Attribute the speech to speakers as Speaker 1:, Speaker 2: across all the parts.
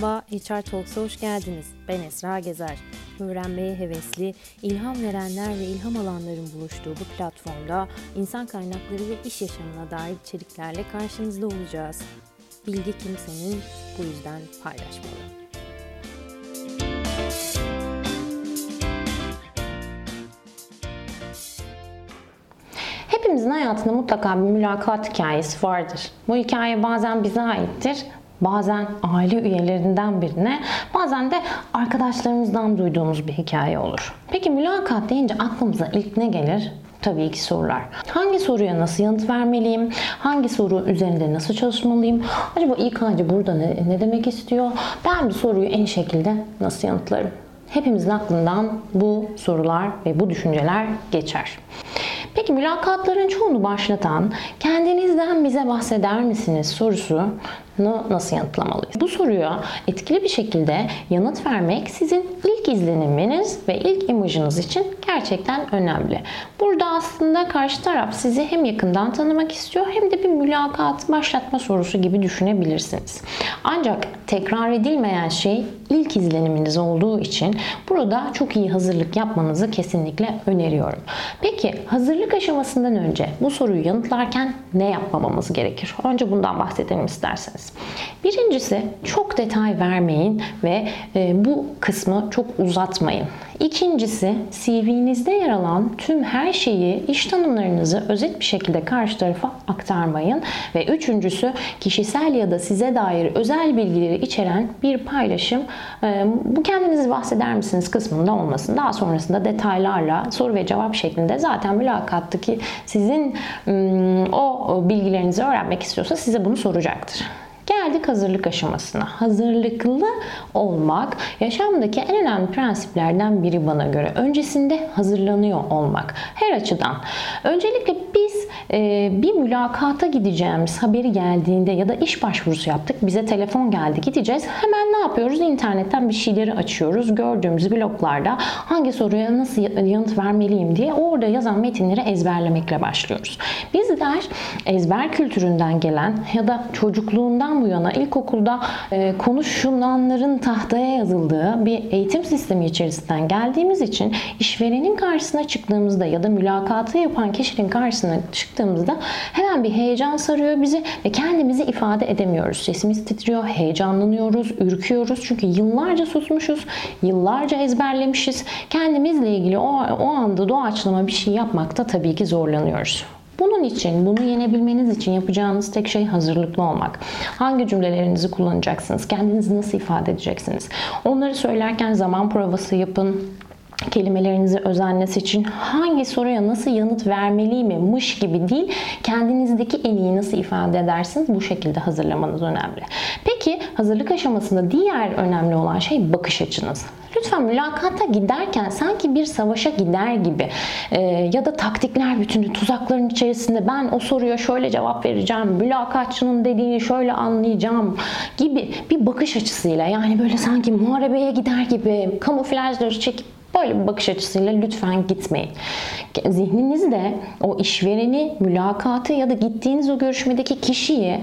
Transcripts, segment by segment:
Speaker 1: Merhaba, HR Talks'a hoş geldiniz. Ben Esra Gezer. Öğrenmeye hevesli, ilham verenler ve ilham alanların buluştuğu bu platformda insan kaynakları ve iş yaşamına dair içeriklerle karşınızda olacağız. Bilgi kimsenin, bu yüzden paylaşmalı.
Speaker 2: Hepimizin hayatında mutlaka bir mülakat hikayesi vardır. Bu hikaye bazen bize aittir, bazen aile üyelerinden birine, bazen de arkadaşlarımızdan duyduğumuz bir hikaye olur. Peki mülakat deyince aklımıza ilk ne gelir? Tabii ki sorular. Hangi soruya nasıl yanıt vermeliyim? Hangi soru üzerinde nasıl çalışmalıyım? Acaba önce burada ne, ne demek istiyor? Ben bir soruyu en şekilde nasıl yanıtlarım? Hepimizin aklından bu sorular ve bu düşünceler geçer. Peki mülakatların çoğunu başlatan kendinizden bize bahseder misiniz sorusu nasıl yanıtlamalıyız? Bu soruya etkili bir şekilde yanıt vermek sizin ilk izleniminiz ve ilk imajınız için gerçekten önemli. Burada aslında karşı taraf sizi hem yakından tanımak istiyor hem de bir mülakat başlatma sorusu gibi düşünebilirsiniz. Ancak tekrar edilmeyen şey ilk izleniminiz olduğu için burada çok iyi hazırlık yapmanızı kesinlikle öneriyorum. Peki hazırlık aşamasından önce bu soruyu yanıtlarken ne yapmamamız gerekir? Önce bundan bahsedelim isterseniz. Birincisi çok detay vermeyin ve e, bu kısmı çok uzatmayın. İkincisi CV'nizde yer alan tüm her şeyi, iş tanımlarınızı özet bir şekilde karşı tarafa aktarmayın. Ve üçüncüsü kişisel ya da size dair özel bilgileri içeren bir paylaşım. E, bu kendiniz bahseder misiniz kısmında olmasın. Daha sonrasında detaylarla soru ve cevap şeklinde zaten mülakattaki sizin o bilgilerinizi öğrenmek istiyorsa size bunu soracaktır. Geldik hazırlık aşamasına. Hazırlıklı olmak yaşamdaki en önemli prensiplerden biri bana göre. Öncesinde hazırlanıyor olmak. Her açıdan. Öncelikle biz e, bir mülakata gideceğimiz haberi geldiğinde ya da iş başvurusu yaptık. Bize telefon geldi gideceğiz. Hemen ne yapıyoruz? İnternetten bir şeyleri açıyoruz. Gördüğümüz bloklarda hangi soruya nasıl yanıt vermeliyim diye orada yazan metinleri ezberlemekle başlıyoruz. Bizler ezber kültüründen gelen ya da çocukluğundan bu yana ilkokulda e, konuşulanların tahtaya yazıldığı bir eğitim sistemi içerisinden geldiğimiz için işverenin karşısına çıktığımızda ya da mülakatı yapan kişinin karşısına çıktığımızda hemen bir heyecan sarıyor bizi ve kendimizi ifade edemiyoruz. Sesimiz titriyor, heyecanlanıyoruz, ürküyoruz. Çünkü yıllarca susmuşuz, yıllarca ezberlemişiz. Kendimizle ilgili o, o anda doğaçlama bir şey yapmakta tabii ki zorlanıyoruz. Bunun için, bunu yenebilmeniz için yapacağınız tek şey hazırlıklı olmak. Hangi cümlelerinizi kullanacaksınız? Kendinizi nasıl ifade edeceksiniz? Onları söylerken zaman provası yapın kelimelerinizi özenle seçin. Hangi soruya nasıl yanıt vermeliyim mış gibi değil, kendinizdeki en iyi nasıl ifade edersiniz bu şekilde hazırlamanız önemli. Peki hazırlık aşamasında diğer önemli olan şey bakış açınız. Lütfen mülakata giderken sanki bir savaşa gider gibi e, ya da taktikler bütünü tuzakların içerisinde ben o soruya şöyle cevap vereceğim, mülakatçının dediğini şöyle anlayacağım gibi bir bakış açısıyla yani böyle sanki muharebeye gider gibi kamuflajları çekip Böyle bir bakış açısıyla lütfen gitmeyin. Zihninizde o işvereni, mülakatı ya da gittiğiniz o görüşmedeki kişiyi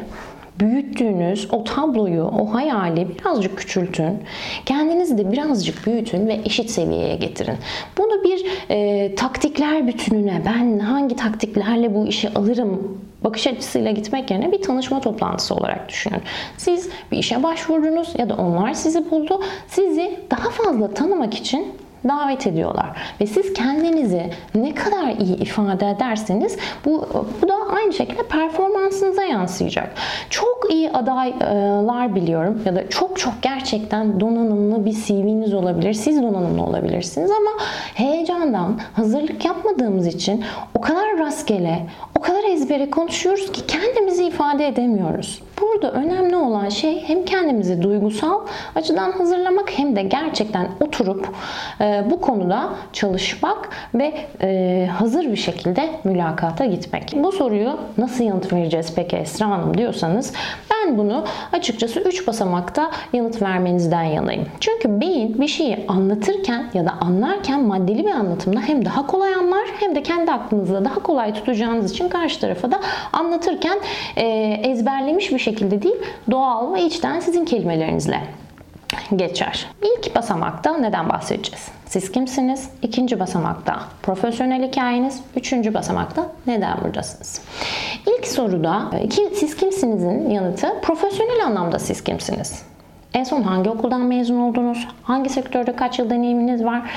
Speaker 2: büyüttüğünüz o tabloyu, o hayali birazcık küçültün. Kendinizi de birazcık büyütün ve eşit seviyeye getirin. Bunu bir e, taktikler bütününe ben hangi taktiklerle bu işi alırım bakış açısıyla gitmek yerine bir tanışma toplantısı olarak düşünün. Siz bir işe başvurdunuz ya da onlar sizi buldu. Sizi daha fazla tanımak için davet ediyorlar. Ve siz kendinizi ne kadar iyi ifade ederseniz bu, bu da aynı şekilde performansınıza yansıyacak. Çok iyi adaylar biliyorum ya da çok çok gerçekten donanımlı bir CV'niz olabilir. Siz donanımlı olabilirsiniz ama heyecandan hazırlık yapmadığımız için o kadar rastgele, o kadar ezbere konuşuyoruz ki kendimizi ifade edemiyoruz. Burada önemli olan şey hem kendimizi duygusal açıdan hazırlamak hem de gerçekten oturup e, bu konuda çalışmak ve e, hazır bir şekilde mülakata gitmek. Bu soruyu nasıl yanıt vereceğiz peki Esra Hanım diyorsanız ben bunu açıkçası 3 basamakta yanıt vermenizden yanayım. Çünkü beyin bir şeyi anlatırken ya da anlarken maddeli bir anlatımda hem daha kolay anlar hem de kendi aklınızda daha kolay tutacağınız için karşı tarafa da anlatırken e, ezberlemiş bir şekilde değil doğal ve içten sizin kelimelerinizle geçer. İlk basamakta neden bahsedeceğiz? Siz kimsiniz? İkinci basamakta profesyonel hikayeniz. Üçüncü basamakta neden buradasınız? İlk soruda siz kimsinizin yanıtı profesyonel anlamda siz kimsiniz? En son hangi okuldan mezun oldunuz? Hangi sektörde kaç yıl deneyiminiz var?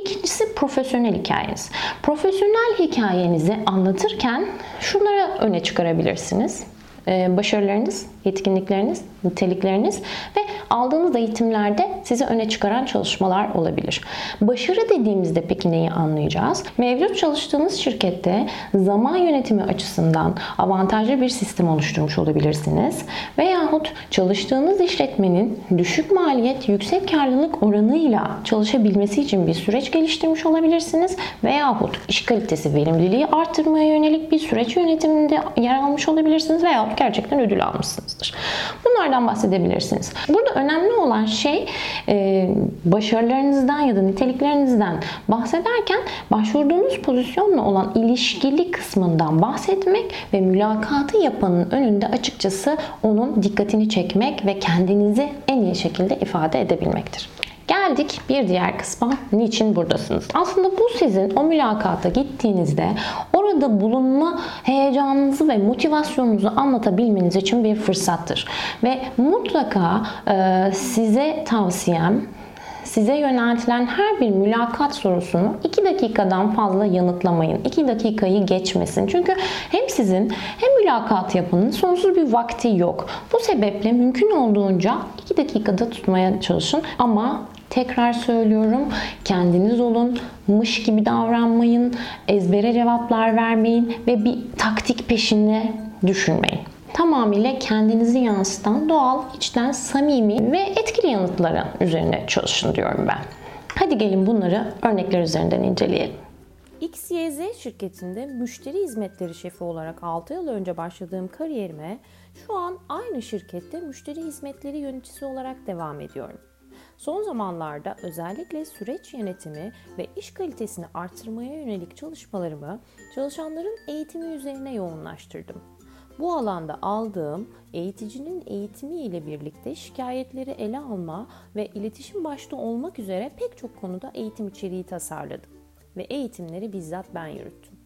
Speaker 2: İkincisi profesyonel hikayeniz. Profesyonel hikayenizi anlatırken şunları öne çıkarabilirsiniz. Ee, başarılarınız, yetkinlikleriniz, nitelikleriniz ve aldığınız eğitimlerde sizi öne çıkaran çalışmalar olabilir. Başarı dediğimizde peki neyi anlayacağız? Mevcut çalıştığınız şirkette zaman yönetimi açısından avantajlı bir sistem oluşturmuş olabilirsiniz. Veyahut çalıştığınız işletmenin düşük maliyet, yüksek karlılık oranıyla çalışabilmesi için bir süreç geliştirmiş olabilirsiniz. Veyahut iş kalitesi, verimliliği arttırmaya yönelik bir süreç yönetiminde yer almış olabilirsiniz. Veyahut gerçekten ödül almışsınızdır. Bunlardan bahsedebilirsiniz. Burada önemli olan şey e, başarılarınızdan ya da niteliklerinizden bahsederken başvurduğunuz pozisyonla olan ilişkili kısmından bahsetmek ve mülakatı yapanın önünde açıkçası onun dikkatini çekmek ve kendinizi en iyi şekilde ifade edebilmektir. Geldik bir diğer kısma. Niçin buradasınız? Aslında bu sizin o mülakata gittiğinizde orada bulunma heyecanınızı ve motivasyonunuzu anlatabilmeniz için bir fırsattır. Ve mutlaka e, size tavsiyem size yöneltilen her bir mülakat sorusunu 2 dakikadan fazla yanıtlamayın. 2 dakikayı geçmesin. Çünkü hem sizin hem mülakat yapının sonsuz bir vakti yok. Bu sebeple mümkün olduğunca 2 dakikada tutmaya çalışın ama Tekrar söylüyorum kendiniz olun, mış gibi davranmayın, ezbere cevaplar vermeyin ve bir taktik peşinde düşünmeyin. Tamamıyla kendinizi yansıtan doğal, içten, samimi ve etkili yanıtların üzerine çalışın diyorum ben. Hadi gelin bunları örnekler üzerinden inceleyelim.
Speaker 1: XYZ şirketinde müşteri hizmetleri şefi olarak 6 yıl önce başladığım kariyerime şu an aynı şirkette müşteri hizmetleri yöneticisi olarak devam ediyorum. Son zamanlarda özellikle süreç yönetimi ve iş kalitesini artırmaya yönelik çalışmalarımı çalışanların eğitimi üzerine yoğunlaştırdım. Bu alanda aldığım eğiticinin eğitimi ile birlikte şikayetleri ele alma ve iletişim başta olmak üzere pek çok konuda eğitim içeriği tasarladım ve eğitimleri bizzat ben yürüttüm.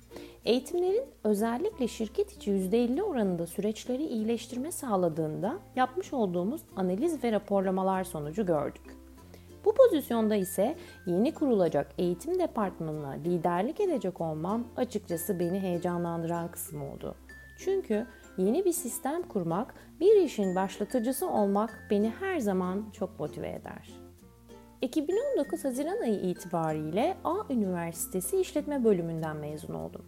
Speaker 1: Eğitimlerin özellikle şirket içi %50 oranında süreçleri iyileştirme sağladığında yapmış olduğumuz analiz ve raporlamalar sonucu gördük. Pozisyonda ise yeni kurulacak eğitim departmanına liderlik edecek olmam açıkçası beni heyecanlandıran kısım oldu. Çünkü yeni bir sistem kurmak, bir işin başlatıcısı olmak beni her zaman çok motive eder. 2019 Haziran ayı itibariyle A Üniversitesi İşletme Bölümünden mezun oldum.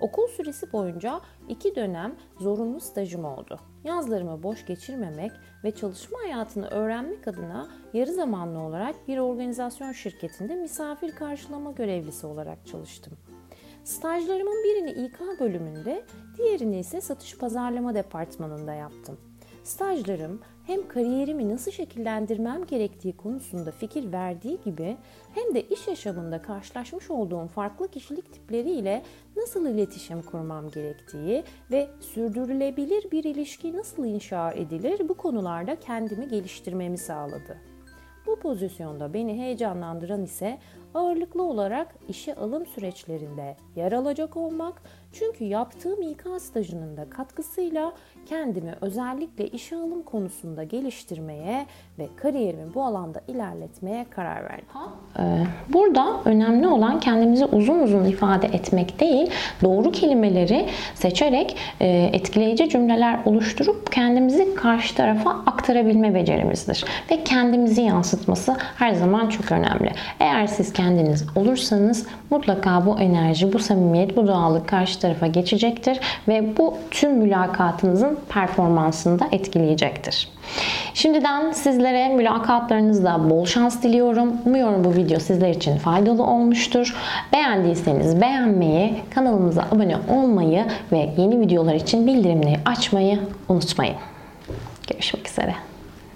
Speaker 1: Okul süresi boyunca iki dönem zorunlu stajım oldu. Yazlarımı boş geçirmemek ve çalışma hayatını öğrenmek adına yarı zamanlı olarak bir organizasyon şirketinde misafir karşılama görevlisi olarak çalıştım. Stajlarımın birini İK bölümünde, diğerini ise satış pazarlama departmanında yaptım. Stajlarım hem kariyerimi nasıl şekillendirmem gerektiği konusunda fikir verdiği gibi hem de iş yaşamında karşılaşmış olduğum farklı kişilik tipleriyle nasıl iletişim kurmam gerektiği ve sürdürülebilir bir ilişki nasıl inşa edilir bu konularda kendimi geliştirmemi sağladı. Bu pozisyonda beni heyecanlandıran ise ağırlıklı olarak işe alım süreçlerinde yer alacak olmak çünkü yaptığım İK stajının da katkısıyla kendimi özellikle işe alım konusunda geliştirmeye ve kariyerimi bu alanda ilerletmeye karar verdim.
Speaker 2: Ee, burada önemli olan kendimizi uzun uzun ifade etmek değil, doğru kelimeleri seçerek e, etkileyici cümleler oluşturup kendimizi karşı tarafa aktarabilme becerimizdir. Ve kendimizi yansıtması her zaman çok önemli. Eğer siz kendiniz olursanız mutlaka bu enerji, bu samimiyet, bu doğallık karşı tarafa geçecektir ve bu tüm mülakatınızın performansını da etkileyecektir. Şimdiden sizlere mülakatlarınızda bol şans diliyorum. Umuyorum bu video sizler için faydalı olmuştur. Beğendiyseniz beğenmeyi, kanalımıza abone olmayı ve yeni videolar için bildirimleri açmayı unutmayın. Görüşmek üzere.